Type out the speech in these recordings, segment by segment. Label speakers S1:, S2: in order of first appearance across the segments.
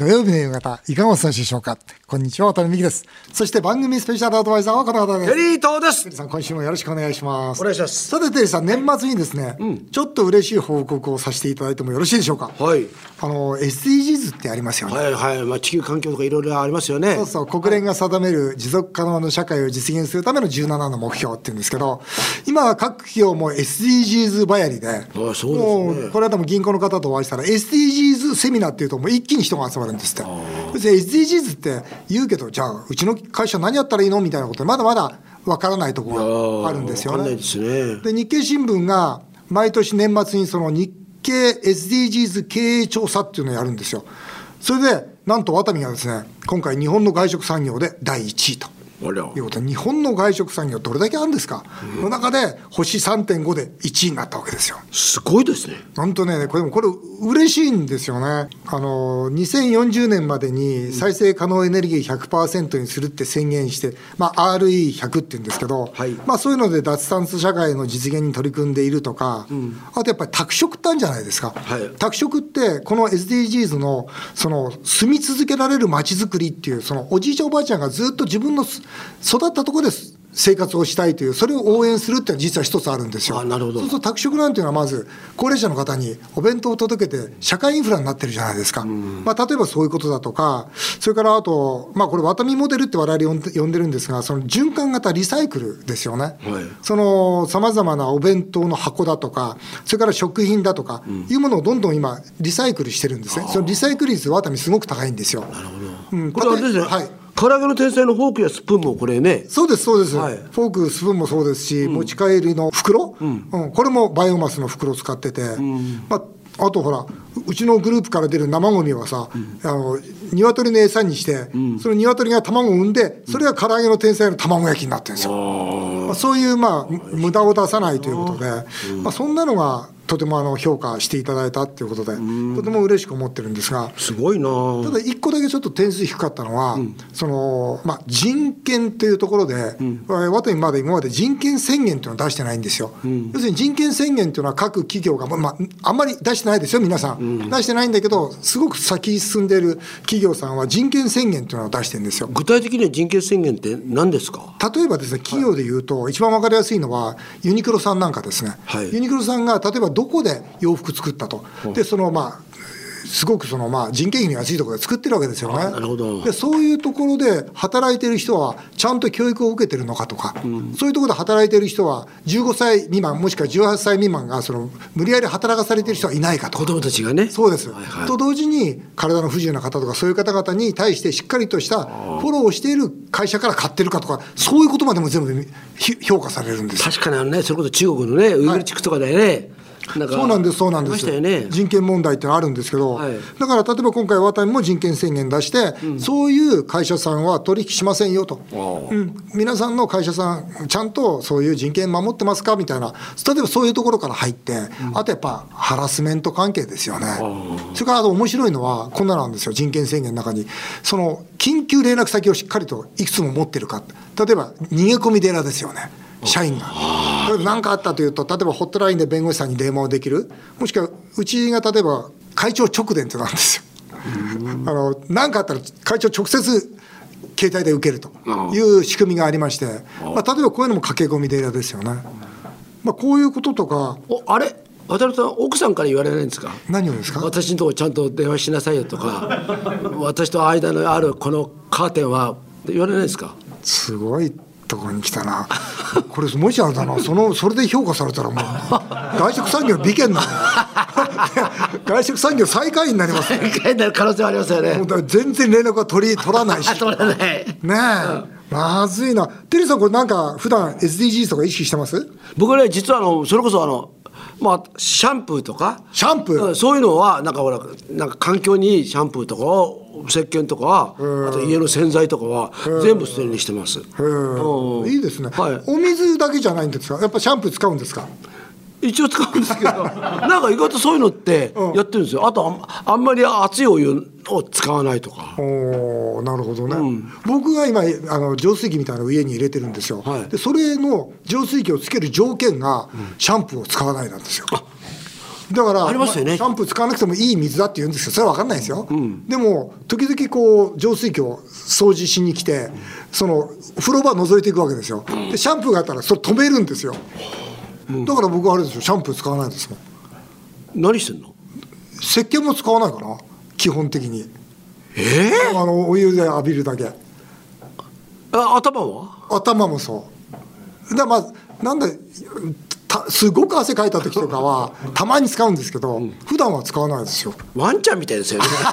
S1: 土曜日の夕方、いかがお過ごしでしょうか？こんにちは、渡辺美希です。そして番組スペシャルアドバイザーはこの方です。
S2: テリー東です。
S1: テリーさん、今週もよろしくお願いします。
S2: お願いします。
S1: さて、テリーさん、年末にですね、ちょっと嬉しい報告をさせていただいてもよろしいでしょうか？
S2: はい。
S1: あの、SDGs ってありますよね。
S2: はいはい、まあ、地球環境とかいろいろありますよね。
S1: そうそう、国連が定める持続可能な社会を実現するための17の目標って言うんですけど、今は各企業も SDGs ばやりで、
S2: あそうですね。
S1: もうこれはでも銀行の方とお会いしたら、SDGs セミナーっていうと、もう一気に人が集まるんですって。別に SDGs って言うけど、じゃあ、うちの会社何やったらいいのみたいなことで、まだまだわからないところがあるんですよね
S2: で
S1: 日経新聞が毎年年末にその日経 SDGs 経営調査っていうのをやるんですよ。それで、なんとワタミがですね、今回日本の外食産業で第1位と。
S2: あら。
S1: いうことで日本の外食産業どれだけあるんですか、の中で星3.5で1位になったわけですよ。
S2: すごいですね。
S1: 本当ね、これもこれ嬉しいんですよね。あの、2040年までに再生可能エネルギー100%にするって宣言して、まあ RE100 って言うんですけど、
S2: はい。
S1: まあそういうので脱炭素社会の実現に取り組んでいるとか、あとやっぱり宅食ってあるんじゃないですか。
S2: はい。
S1: 宅食ってこの SDGs のその住み続けられる街づくりっていうそのおじいちゃんおばあちゃんがずっと自分のす育ったところで生活をしたいというそれを応援するっていうのは実は一つあるんですよ。
S2: あなるほど。
S1: そうすると宅食なんていうのはまず高齢者の方にお弁当を届けて社会インフラになってるじゃないですか。まあ例えばそういうことだとか、それからあとまあこれワタミモデルって我々呼んで呼んでるんですが、その循環型リサイクルですよね。
S2: はい。
S1: そのさまざまなお弁当の箱だとか、それから食品だとか、いうものをどんどん今、リサイクルしてるんですね、そのリサイクル率、ワタミすごく高いんですよ。うん。
S2: これはあれですね、
S1: はい
S2: 唐揚げの天才のフォークやスプーンもこれね。
S1: そうです、そうです、
S2: はい。
S1: フォーク、スプーンもそうですし、持ち帰りの袋、うん。これもバイオマスの袋を使ってて、まあ、あとほら、うちのグループから出る生ゴミはさ、あの鶏の餌にして、その鶏が卵を産んで、それが唐揚げの天才の卵焼きになってるんですよ。まあ、そういう、まあ、無駄を出さないということで、まあ、そんなのがとてもあの評価していただいたということで、とても嬉しく思ってるんですが。
S2: すごいな。
S1: ただ一個だけちょっと点数低かったのは、そのまあ、人権というところで、ワタミまだ今まで人権宣言というのを出してないんですよ、要するに人権宣言というのは各企業が、まあ、あんまり出してないですよ、皆さん、出してないんだけど、すごく先進んでいる企業さんは人権宣言というのを出してるんですよ。
S2: 具体的には人権宣言って何ですか？
S1: 例えばですね、企業でいうと、一番わかりやすいのは、ユニクロさんなんかですね、
S2: はい。
S1: ユニクロさんが例えばどこで洋服作ったと、でそのまあ、すごくそのまあ人件費の安いところで作ってるわけですよね。
S2: なるほど。
S1: でそういうところで働いてる人は、ちゃんと教育を受けてるのかとか、そういうところで働いてる人は、15歳未満、もしくは18歳未満がその無理やり働かされてる人はいないかと。か
S2: 子。供たちがね。
S1: そうです、
S2: はいはい。
S1: と同時に、体の不自由な方とか、そういう方々に対してしっかりとしたフォローをしている会社から買ってるかとか、そういうことまでも全部ひ評価されるんですよ。
S2: 確かにあのねそれこそ中国のねウイグル地区とかでね、なんか
S1: そうなんです、そうなんで
S2: す。ね。
S1: 人権問題ってのあるんですけど、
S2: はい。
S1: だから例えば今回、ワタミも人権宣言出して、そういう会社さんは取引しませんよと、うん、皆さんの会社さん、ちゃんとそういう人権守ってますかみたいな、例えばそういうところから入って、あとやっぱハラスメント関係ですよね。それからあと面白いのは、こんなのなんですよ、人権宣言の中に、その緊急連絡先をしっかりといくつも持ってるか、例えば逃げ込み寺ですよね。社員が。例えば何かあったというと、例えばホットラインで弁護士さんに電話をできる、もしくはうちが例えば会長直電ってなんですよ。あの何かあったら会長直接携帯で受けるという仕組みがありまして、まあ、例えばこういうのも駆け込み寺ですよね。まあ、こういうこととか、
S2: おあれ？渡辺さん奥さんから言われないんですか？
S1: 何をですか？
S2: 私のとこちゃんと電話しなさいよとか 私と間のあるこのカーテンは言われないですか？
S1: すごいところに来たな。これ、もしあれだな、その、それで評価されたらもう、外食産業美健なの。外食産業最下位になりますね。
S2: 変になる可能性はありますよね
S1: もう全然連絡は取り、取らないし。
S2: あ 取らない
S1: ねえ、まずいな。テリーさん、これなんか、普段 SDGs とか意識してます？
S2: 僕ね実はあのそれこそあのまあシャンプーとか？
S1: シャンプー
S2: うんそういうのはなんかほらなんか環境にいいシャンプーとかを石鹸とかはあと家の洗剤とかは全部捨てるにしてます。
S1: いいですね、
S2: はい。
S1: お水だけじゃないんですか？やっぱシャンプー使うんですか？
S2: 一応使うんですけど なんか意外とそういうのってやってるんですよ。あとあんあんまり熱いお湯を使わないとか。
S1: おーなるほどね、僕が今あの浄水器みたいなのを家に入れてるんですよ、
S2: はい。
S1: でそれの浄水器をつける条件がシャンプーを使わないなんですよ、だから
S2: ありますよね。
S1: シャンプー使わなくてもいい水だって言うんですけどそれは分かんないですよ、でも時々こう浄水器を掃除しに来てその風呂場覗いていくわけですよ。でシャンプーがあったらそれ止めるんですよ、だから僕はあれですよ。シャンプー使わないですもん。
S2: 何してんの？
S1: 石鹸も使わないかな。基本的に。
S2: え？え
S1: あのお湯で浴びるだけ。
S2: あ頭は？
S1: 頭もそう。だまあなんだたすごく汗かいた時とかはたまに使うんですけど、普段は使わないですよ。
S2: ワンちゃんみたいですよね。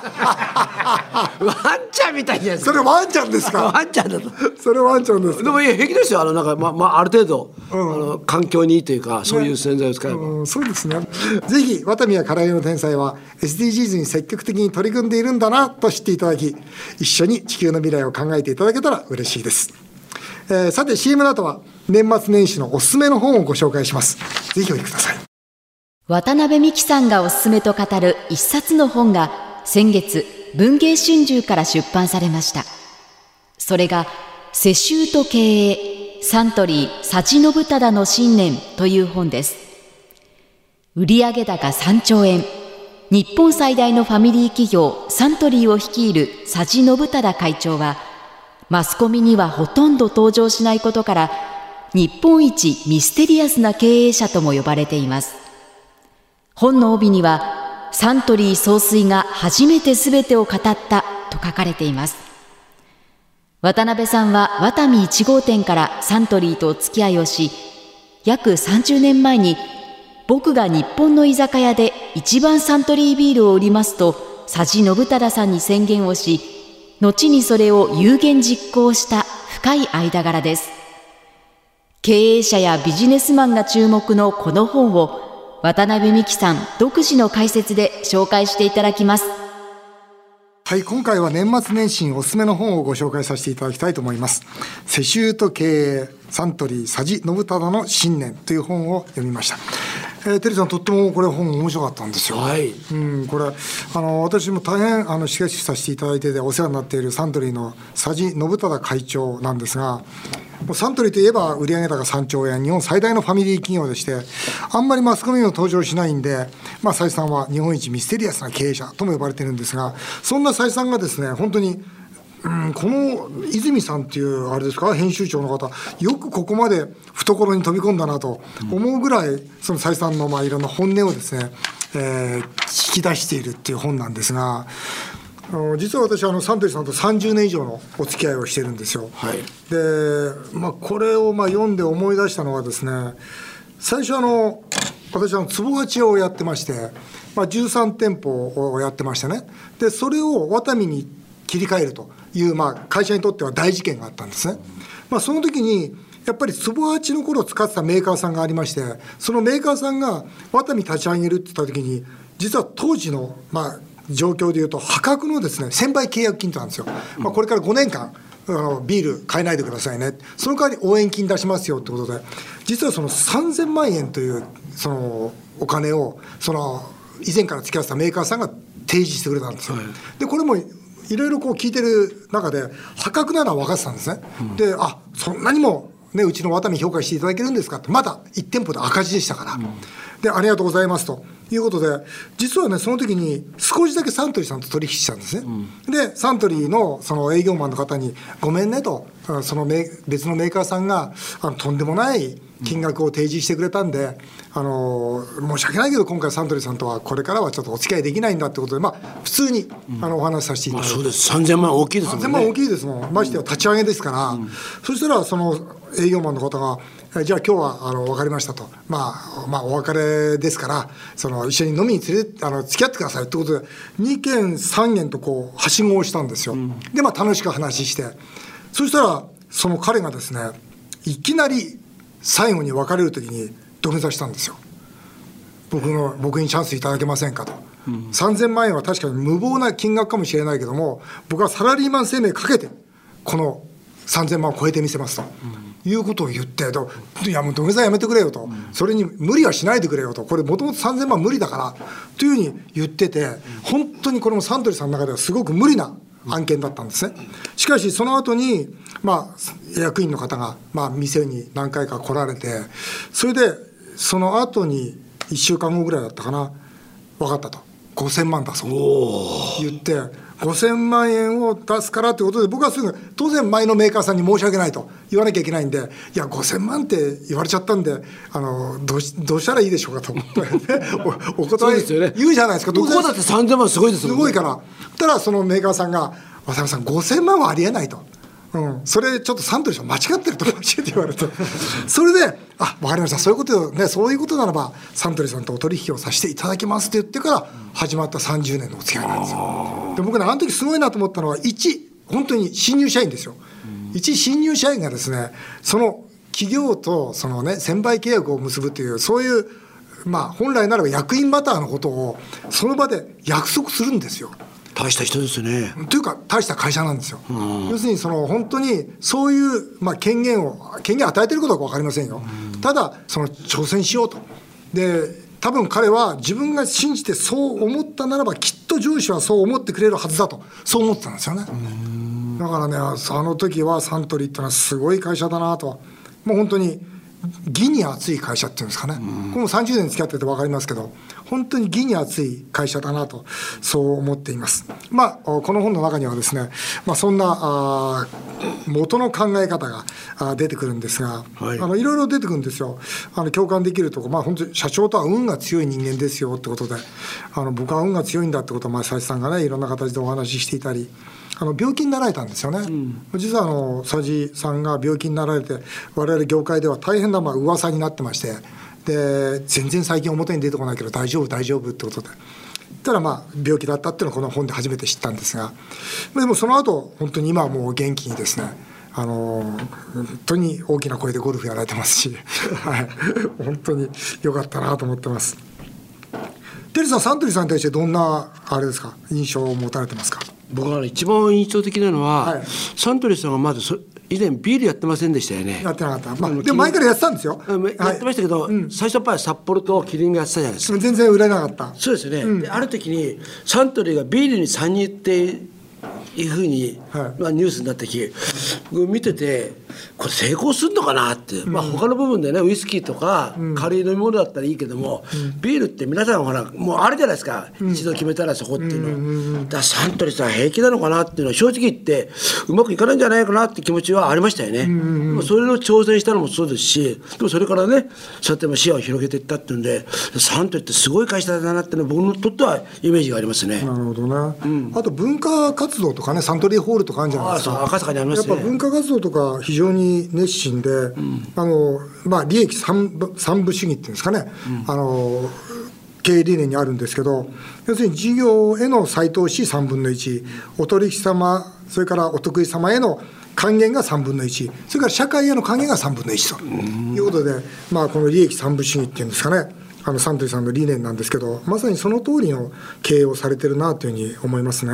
S2: ワンちゃんみたいです。か
S1: それワンちゃんですか？
S2: ワンちゃんだと。
S1: それワンちゃんです
S2: でもいや平気ですよあのなんかままあある程度、あの環境にいいというかそういう洗剤を使えば、
S1: うん、そうですね。ぜひ、ワタミやカラヤの天才は SDGs に積極的に取り組んでいるんだなと知っていただき、一緒に地球の未来を考えていただけたら嬉しいです。えーさて CM の後は年末年始のおすすめの本をご紹介します。ぜひお読みください。
S3: 渡辺美樹さんがおすすめと語る一冊の本が先月文藝春秋から出版されました。それが世襲と経営サントリー佐治信忠の信念という本です。売上高3兆円。日本最大のファミリー企業サントリーを率いる佐治信忠会長はマスコミにはほとんど登場しないことから日本一ミステリアスな経営者とも呼ばれています。本の帯にはサントリー総帥が初めて全てを語ったと書かれています渡辺さんはワタミ1号店からサントリーとお付き合いをし約30年前に僕が日本の居酒屋で一番サントリービールを売りますと佐治信忠さんに宣言をし後にそれを有言実行した深い間柄です経営者やビジネスマンが注目のこの本を渡辺美樹さん独自の解説で紹介していただきます
S1: はい、今回は年末年始におすすめの本をご紹介させていただきたいと思います。世襲と経営、サントリー佐治信忠の信念という本を読みました。えー、テリーさんとってもこれ本面白かったんですよ。
S2: はい
S1: うん、これあの私も大変あの刺激させていただいててお世話になっているサントリーの佐治信忠会長なんですが。もうサントリーといえば売上高3兆円日本最大のファミリー企業でしてあんまりマスコミにも登場しないんで、まあ、蔡さんは日本一ミステリアスな経営者とも呼ばれてるんですがそんな蔡さんがですね本当にうん、この泉さんっていうあれですか編集長の方よくここまで懐に飛び込んだなと思うぐらいその蔡さんのまあいろんな本音をですね、えー引き出しているっていう本なんですが実は私あのサントリーさんと30年以上のお付き合いをしてるんですよ。
S2: はい。
S1: で、まあ、これをまあ読んで思い出したのはですね最初あの私あの壺鉢をやってまして、まあ、13店舗をやってましてね。でそれをワタミに切り替えるという、まあ、会社にとっては大事件があったんですね。まあ、その時にやっぱり壺鉢の頃使ってたメーカーさんがありましてそのメーカーさんがワタミ立ち上げるって言った時に実は当時のまあ状況でいうと破格のですね1000倍契約金ってなんですよ、まあ、これから5年間あのビール買えないでくださいね。その代わり応援金出しますよってことで実はその3000万円というそのお金をその以前から付き合ってたメーカーさんが提示してくれたんですよ、でこれもいろいろこう聞いてる中で破格なのは分かってたんですね、であそんなにもね、うちのワタミ評価していただけるんですかってまだ1店舗で赤字でしたから、でありがとうございますと。いうことで実はねその時に少しだけサントリーさんと取引したんですね、でサントリーのその営業マンの方に「ごめんね」とあそのメ別のメーカーさんがあのとんでもない金額を提示してくれたんで、あの申し訳ないけど今回サントリーさんとはこれからはちょっとお付き合いできないんだってことでまあ普通にあのお話しさせていただいて、
S2: そうです。3000万大きいですもんね。
S1: 3000万大きいですもん、ましてや立ち上げですから、そしたらその営業マンの方が、えじゃあ今日はあの分かりましたと、まあ、まあ、お別れですから、その一緒に飲みに連れてあの付き合ってくださいってことで、2件、3件とこう、はしごをしたんですよ。で、まあ、楽しく話して、そしたら、その彼がですね、いきなり最後に別れる時に土下座したんですよ。僕の僕にチャンスいただけませんかと、3000万円は確かに無謀な金額かもしれないけども僕はサラリーマン生命かけてこの3000万を超えてみせますと、いうことを言ってといやもう土下座やめてくれよと、それに無理はしないでくれよと。これもともと3000万無理だから。というふうに言ってて本当にこれもサントリーさんの中ではすごく無理な案件だったんですね。しかしその後にまあ役員の方がまあ店に何回か来られてそれでその後に1週間後ぐらいだったかな。分かったと。5000万だそう言って5000万円を出すからということで僕はすぐ当然前のメーカーさんに申し訳ないと言わなきゃいけないんでいや5000万って言われちゃったんであのどうしどうしたらいいでしょうかと思って。おお断り
S2: そうですよね。
S1: 言うじゃないですか
S2: 向こうだって3000万すごいですもんね。
S1: すごいから。たらそのメーカーさんが「渡辺さん5000万はありえない」と。うん、それちょっとサントリーさん間違ってると教えて言われて。それで「あ分かりました。そういうことねそういうことならばサントリーさんとお取引をさせていただきます」って言ってから始まった30年のお付き合いなんですよ。で僕ねあの時すごいなと思ったのは1本当に新入社員ですよ。一新入社員がですねその企業とそのね専売契約を結ぶというそういうまあ本来ならば役員バターのことをその場で約束するんですよ。
S2: 大した人ですね
S1: というか大した会社なんですよ。要するにその本当にそういうまあ権限を権限を与えてることは分かりませんよ。ただその挑戦しようと。で多分彼は自分が信じてそう思ったならばきっと上司はそう思ってくれるはずだとそう思ってたんですよね。だからねあの時はサントリーってのはすごい会社だなともう本当に義に熱い会社っていうんですかね、これも30年付き合ってて分かりますけど本当に義に熱い会社だなとそう思っています。まあこの本の中にはですね、まあ、そんなあ元の考え方があ出てくるんですが、
S2: はい。
S1: あのいろいろ出てくるんですよ。あの共感できるとこまあ本当に社長とは運が強い人間ですよってことであの僕は運が強いんだってことをまあ佐々木さんがねいろんな形でお話ししていたりあの病気になられたんですよね、実はあの佐治さんが病気になられて我々業界では大変なまあ噂になってましてで全然最近表に出てこないけど大丈夫大丈夫ってことで。たらまあ病気だったっていうのをこの本で初めて知ったんですが。でもその後本当に今はもう元気にですねあの本当に大きな声でゴルフやられてますし、はい、本当に良かったなと思ってます。テリーさんサントリーさんに対してどんなあれですか印象を持たれてますか？
S2: 僕はね一番印象的なのは、
S1: はい。
S2: サントリーさんがまずそ以前ビールやってませんでしたよね。
S1: やってなかった、まあ、でも前からやってたんですよ、
S2: うんやってましたけど、最初やっぱり札幌とキリンがやってたじゃないですか。
S1: 全然売れなかった。
S2: そうですよね、である時にサントリーがビールに参入っていうふうに、
S1: はい。
S2: まあ、ニュースになった時僕見ててこれ成功するのかなって、まあ他の部分でねウイスキーとか軽い飲み物だったらいいけども、ビールって皆さんほらもうあるじゃないですか、一度決めたらそこっていうの、だからサントリーさん平気なのかなっていうのは正直言ってうまくいかないんじゃないかなって気持ちはありましたよね、まあそれの挑戦したのもそうですしでもそれからねそうやって視野を広げていったっていうんでサントリーってすごい会社だなっていうのは僕にとってはイメージがありますね。
S1: なるほどね、あと文化活動とかねサントリーホールとかあるんじゃないですか。
S2: 赤坂にありますね。
S1: やっぱ文化活動とか非常に熱心で、あのまあ利益三部三部主義っていうんですかね、あの経営理念にあるんですけど要するに事業への再投資3分の1お取引様それからお得意様への還元が3分の1それから社会への還元が3分の1ということで、まあ、この利益三部主義っていうんですかねあのサントリーさんの理念なんですけどまさにその通りの経営をされてるなというふうに思いますね。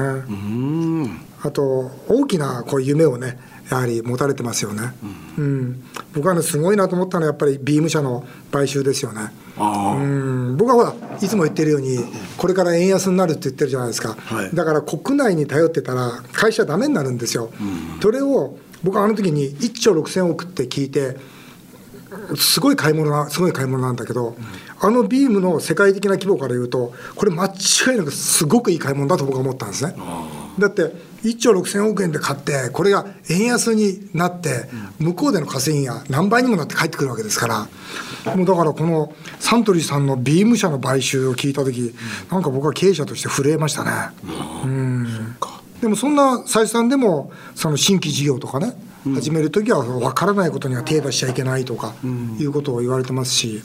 S1: あと大きなこう夢をねやはり持たれてますよね、うん。僕はねすごいなと思ったのはやっぱりビーム社の買収ですよね。うん。僕はほらいつも言ってるようにこれから円安になるって言ってるじゃないですか、
S2: はい。
S1: だから国内に頼ってたら会社ダメになるんですよ、それを僕はあの時に1兆6000億って聞いてすごい買い物なすごい買い物なんだけど、あのビームの世界的な規模から言うとこれ間違いなくすごくいい買い物だと僕は思ったんですね。だって1兆6000億円で買ってこれが円安になって向こうでの稼ぎが何倍にもなって帰ってくるわけですから。もうだからこのサントリーさんのビーム社の買収を聞いた時なんか僕は経営者として震えましたね。うん。でもそんな採算でもその新規事業とかね、始める時は分からないことには手出しちゃいけないとかいうことを言われてますし、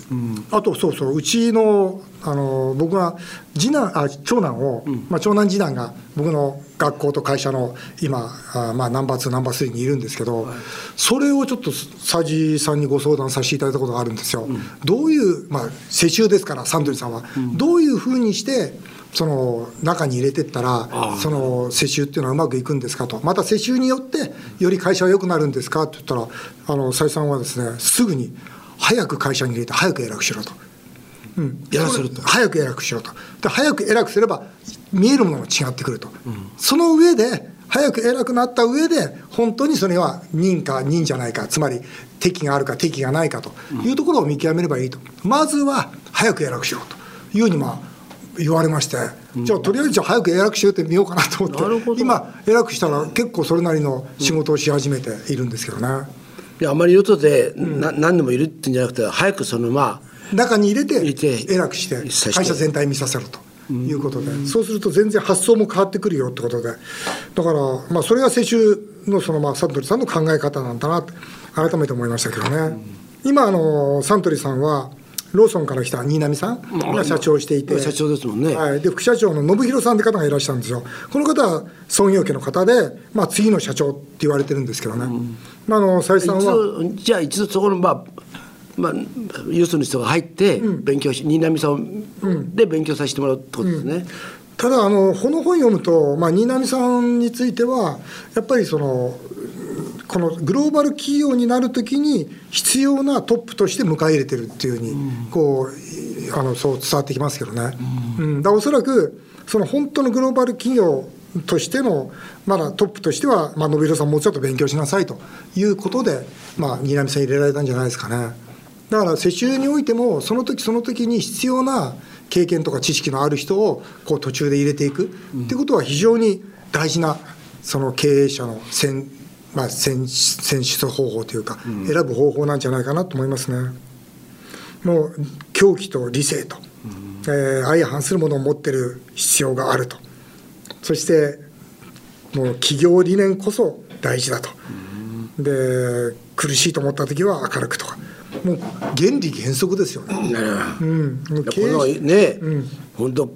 S1: あとそうそううちのあの僕が次男あ長男を、まあ、長男次男が僕の学校と会社の今あ、まあ、ナンバー2ナンバー3にいるんですけど、それをちょっと佐治さんにご相談させていただいたことがあるんですよ。どういう、まあ、世襲ですからサントリーさんは、どういうふうにしてその中に入れてったらその世襲っていうのはうまくいくんですかと。また世襲によってより会社は良くなるんですかって言ったらあの斉さんはですねすぐに早く会社に入れて早く偉くしろと。うん、
S2: やらせると。
S1: 早く偉くしろと。で早く偉くすれば見えるものも違ってくると、その上で早く偉くなった上で本当にそれは認か認じゃないかつまり敵があるか敵がないかというところを見極めればいいと。まずは早く偉くしろというようにまあ言われまして、じゃあとりあえず早く偉くしようってみようかなと思って今偉くしたら結構それなりの仕事をし始めているんですけどね。
S2: いやあまり外で、な何でもいるってんじゃなくて早くそのまあ
S1: 中に入れて偉くして会社全体見させると。いうことで、そうすると全然発想も変わってくるよってことで。だから、まあ、それが世襲のその、まあ、サントリーさんの考え方なんだなって改めて思いましたけどね、今あのサントリーさんはローソンから来た新浪さんが社長をしていて、
S2: 社長ですもんね。
S1: はい、で副社長の信弘さんって方がいらっしゃるんですよ。この方は創業家の方で、まあ、次の社長って言われてるんですけどね、まあ、あの斉藤
S2: 一
S1: さんは。
S2: 度じゃあ一度そこのまあまあ、ユースの人が入って勉強し、新浪さんで勉強させてもらうってことですね。
S1: ただあのこの本読むと、まあ、新浪さんについてはやっぱりそのこのグローバル企業になるときに必要なトップとして迎え入れてるっていうふうに、こうあのそう伝わってきますけどね、うん。だからおそらくその本当のグローバル企業としてのまだトップとしては、まあ、信弘さんもうちょっと勉強しなさいということで、まあ、新浪さん入れられたんじゃないですかね。だから世襲においてもその時その時に必要な経験とか知識のある人をこう途中で入れていくっていうことは非常に大事なその経営者の選,、まあ、選選出方法というか、選ぶ方法なんじゃないかなと思いますね。もう狂気と理性と、えー相反するものを持ってる必要があると。そしてもう企業理念こそ大事だと、で苦しいと思った時は明るくとか。もう原理原則ですよね。うん、もう経営
S2: このね、本当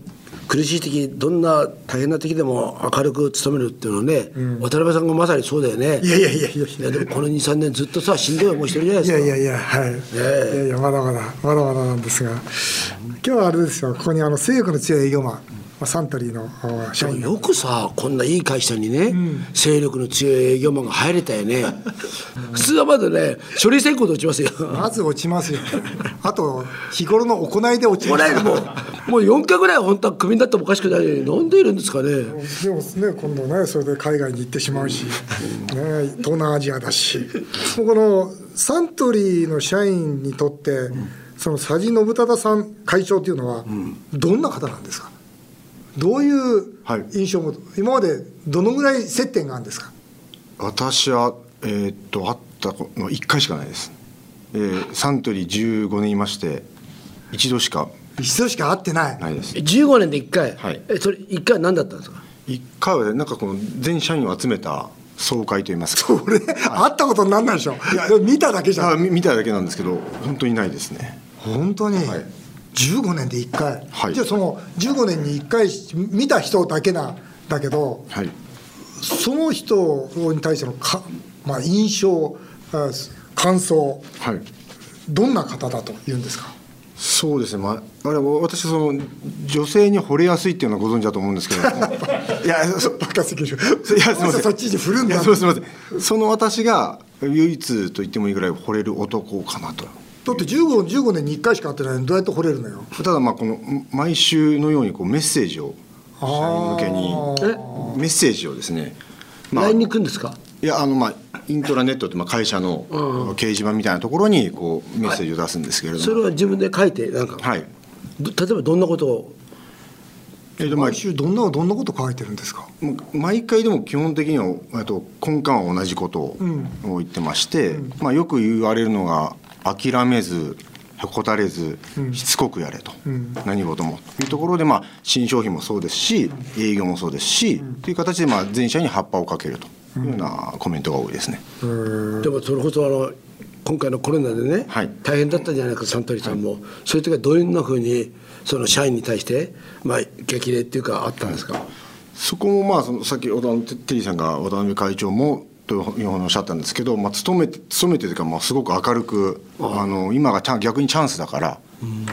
S2: 苦しい時どんな大変な時でも明るく務めるっていうのはね、渡辺さんがまさにそうだよね。
S1: いやいやいやいやい
S2: いやでもこの23年ずっとさしんどい思いしてるじゃないですか。
S1: やいやいやはい、いやいやまだまだまだまだなんですが。今日はあれですよ。ここにあの性欲の強い営業マン。まあサントリーのあ社員。
S2: よくさこんないい会社にね、勢力の強い営業マンが入れたよね。普通はまだね書類選考で落ちますよ。
S1: まず落ちますよ。あと日頃の行いで落ち
S2: こ
S1: ます。
S2: れもうもう4回ぐらい本当はクビになってもおかしくない。のになんでいるんですかね。
S1: でもね今度ねそれで海外に行ってしまうし、ね、東南アジアだし。このサントリーの社員にとってその佐治信忠さん会長っていうのはどんな方なんですか？どういう
S4: はい。
S1: 印象を持つ今までどのぐらい接点があるんですか？
S4: 私はえーっと会ったの1回しかないです、えーサントリー15年いまして一度しか。
S1: 一度しか会ってない。
S4: ないです。
S2: 15年で1回、
S4: はい。
S2: えそれ1回何だったんですか
S4: ？1回はねなんかこの全社員を集めた総会といいますか。
S1: 俺、会ったことになんないでしょ。いや見ただけじゃん。
S4: 見ただけなんですけど本当にないですね。
S1: 本当に、
S4: はい
S1: 15年で1回、
S4: はい。
S1: じゃあその15年に1回見た人だけなんだけど
S4: はい。
S1: その人に対してのか、まあ、印象あ感想
S4: はい。
S1: どんな方だと言うんですか？
S4: そうですね、まあ、あれ私その女性に惚れやすいっていうのはご存知だと思うんですけど。いやそ
S1: バカすぎる。
S4: いやすみません。
S1: そっちに振るんだ。
S4: すみません。その私が唯一と言ってもいいぐらい惚れる男かなと
S1: だって 15, 15年に1回しか会ってないのにどうやって惚れるのよ。
S4: ただまあこの毎週のようにこうメッセージを社員向けに。メッセージをですね、まあ、
S2: LINE
S4: い
S2: に行くんですか？
S4: やあのまあイントラネットってまあ会社の掲示板みたいなところにこうメッセージを出すんですけれども、
S2: それは自分で書いてなんか、
S4: はい。
S2: ど例えばどんなことを？
S4: え
S1: 毎週どんなどんなこと書いてるんですか？
S4: もう毎回でも基本的にはえっと根幹は同じことを言ってまして、まあ、よく言われるのが諦めずへこたれずしつこくやれと、何事も。というところで、まあ、新商品もそうですし営業もそうですし、という形でまあ全社に葉っぱをかけると。いうようなコメントが多いですね。
S2: でもそれこそあの今回のコロナでね、
S4: はい。
S2: 大変だったじゃないかサントリーさんも、そういう時はどんなふうにその社員に対して、まあ、激励っていうかあったんですか、
S4: そこもまあそのさっき渡辺テリーさんが渡辺会長もというふうにおっしゃったんですけど、まあ、勤めて勤めてというか、まあ、すごく明るくあの今が逆にチャンスだから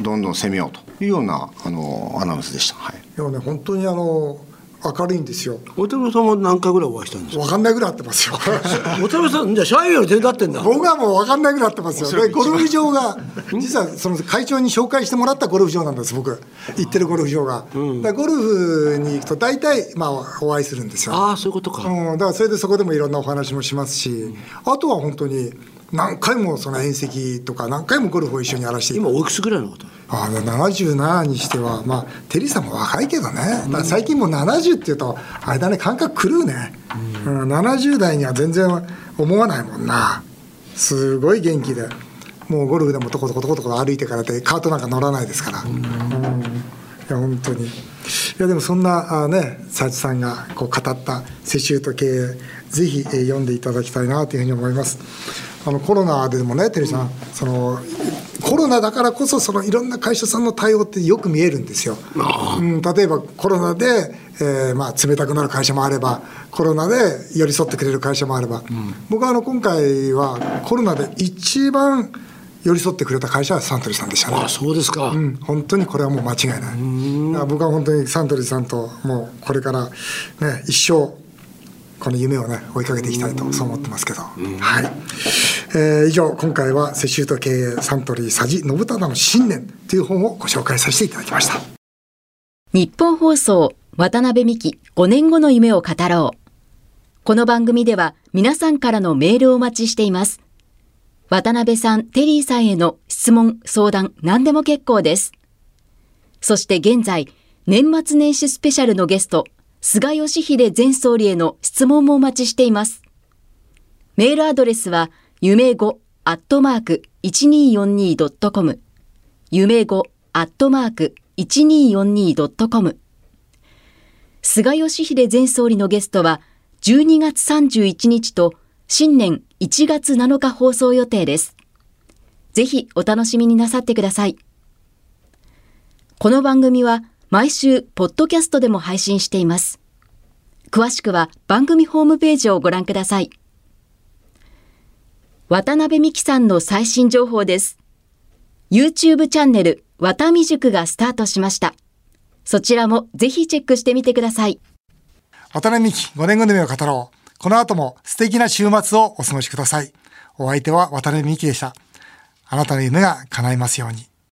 S4: どんどん攻めようというようなあのアナウンスでした。はい。
S1: いやね本当にあの明るいんですよ。
S2: 渡辺さんは何回ぐらいお会いしたんですか？
S1: 分かんないぐらい会ってますよ。
S2: 渡辺さんじゃあ社員より全然会ってんだ。
S1: 僕はもう分かんないぐらい会ってますよ。でゴルフ場が実はその会長に紹介してもらったゴルフ場なんです僕。行ってるゴルフ場が、だゴルフに行くと大体まあお会いするんですよ。
S2: ああそういうことか、
S1: うん、だからそれでそこでもいろんなお話もしますし、あとは本当に何回もその遠石とか何回もゴルフを一緒にやらせて
S2: 今おいくつぐらいのこと
S1: あの77にしてはまあテリーさんも若いけどね、うん、最近もう70っていうとあれだね感覚狂うね、うん、うん、70代には全然思わないもんな。すごい元気で。もうゴルフでもとことことことこ歩いてからでカートなんか乗らないですから、うん、いや本当に。いやでもそんなあね佐治さんがこう語った世襲と経営ぜひ、えー、読んでいただきたいなというふうに思いますあのコロナでもねテリーさん、そのコロナだからこそそのいろんな会社さんの対応ってよく見えるんですよ。うん、例えばコロナで、えーまあ、冷たくなる会社もあればコロナで寄り添ってくれる会社もあれば、うん、僕はあの今回はコロナで一番寄り添ってくれた会社はサントリーさんでしたね。
S2: あそうですか、う
S1: ん、本当にこれはもう間違いない。僕は本当にサントリーさんともうこれからね一生この夢をね追いかけていきたいとそう思ってますけど、はい、えー、以上今回は世襲と経営サントリー佐治信忠の信念という本をご紹介させていただきました。
S3: 日本放送渡辺美希5年後の夢を語ろう。この番組では皆さんからのメールをお待ちしています。渡辺さん、テリーさんへの質問、相談、何でも結構です。そして現在、年末年始スペシャルのゲスト、菅義偉前総理への質問もお待ちしています。メールアドレスは、夢5アットマーク 1242.com 夢5アットマーク 1242.com 菅義偉前総理のゲストは12月31日と新年1月7日放送予定です。ぜひお楽しみになさってください。この番組は毎週、ポッドキャストでも配信しています。詳しくは番組ホームページをご覧ください。渡辺美希さんの最新情報です。YouTube チャンネル、渡美塾がスタートしました。そちらもぜひチェックしてみてください。
S1: 渡辺美希5年後の夢を語ろう。この後も素敵な週末をお過ごしください。お相手は渡辺美希でした。あなたの夢が叶いますように。